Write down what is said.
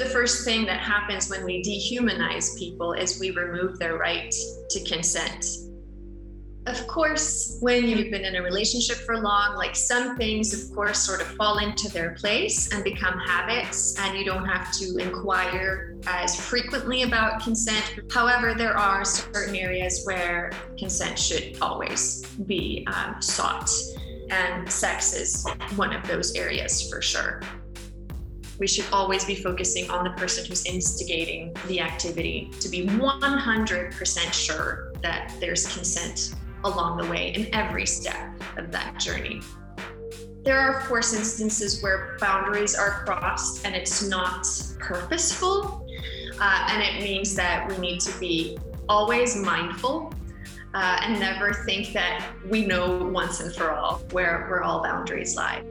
The first thing that happens when we dehumanize people is we remove their right to consent. Of course, when you've been in a relationship for long, like some things, of course, sort of fall into their place and become habits, and you don't have to inquire as frequently about consent. However, there are certain areas where consent should always be um, sought, and sex is one of those areas for sure. We should always be focusing on the person who's instigating the activity to be 100% sure that there's consent along the way in every step of that journey. There are, of course, instances where boundaries are crossed and it's not purposeful. Uh, and it means that we need to be always mindful uh, and never think that we know once and for all where, where all boundaries lie.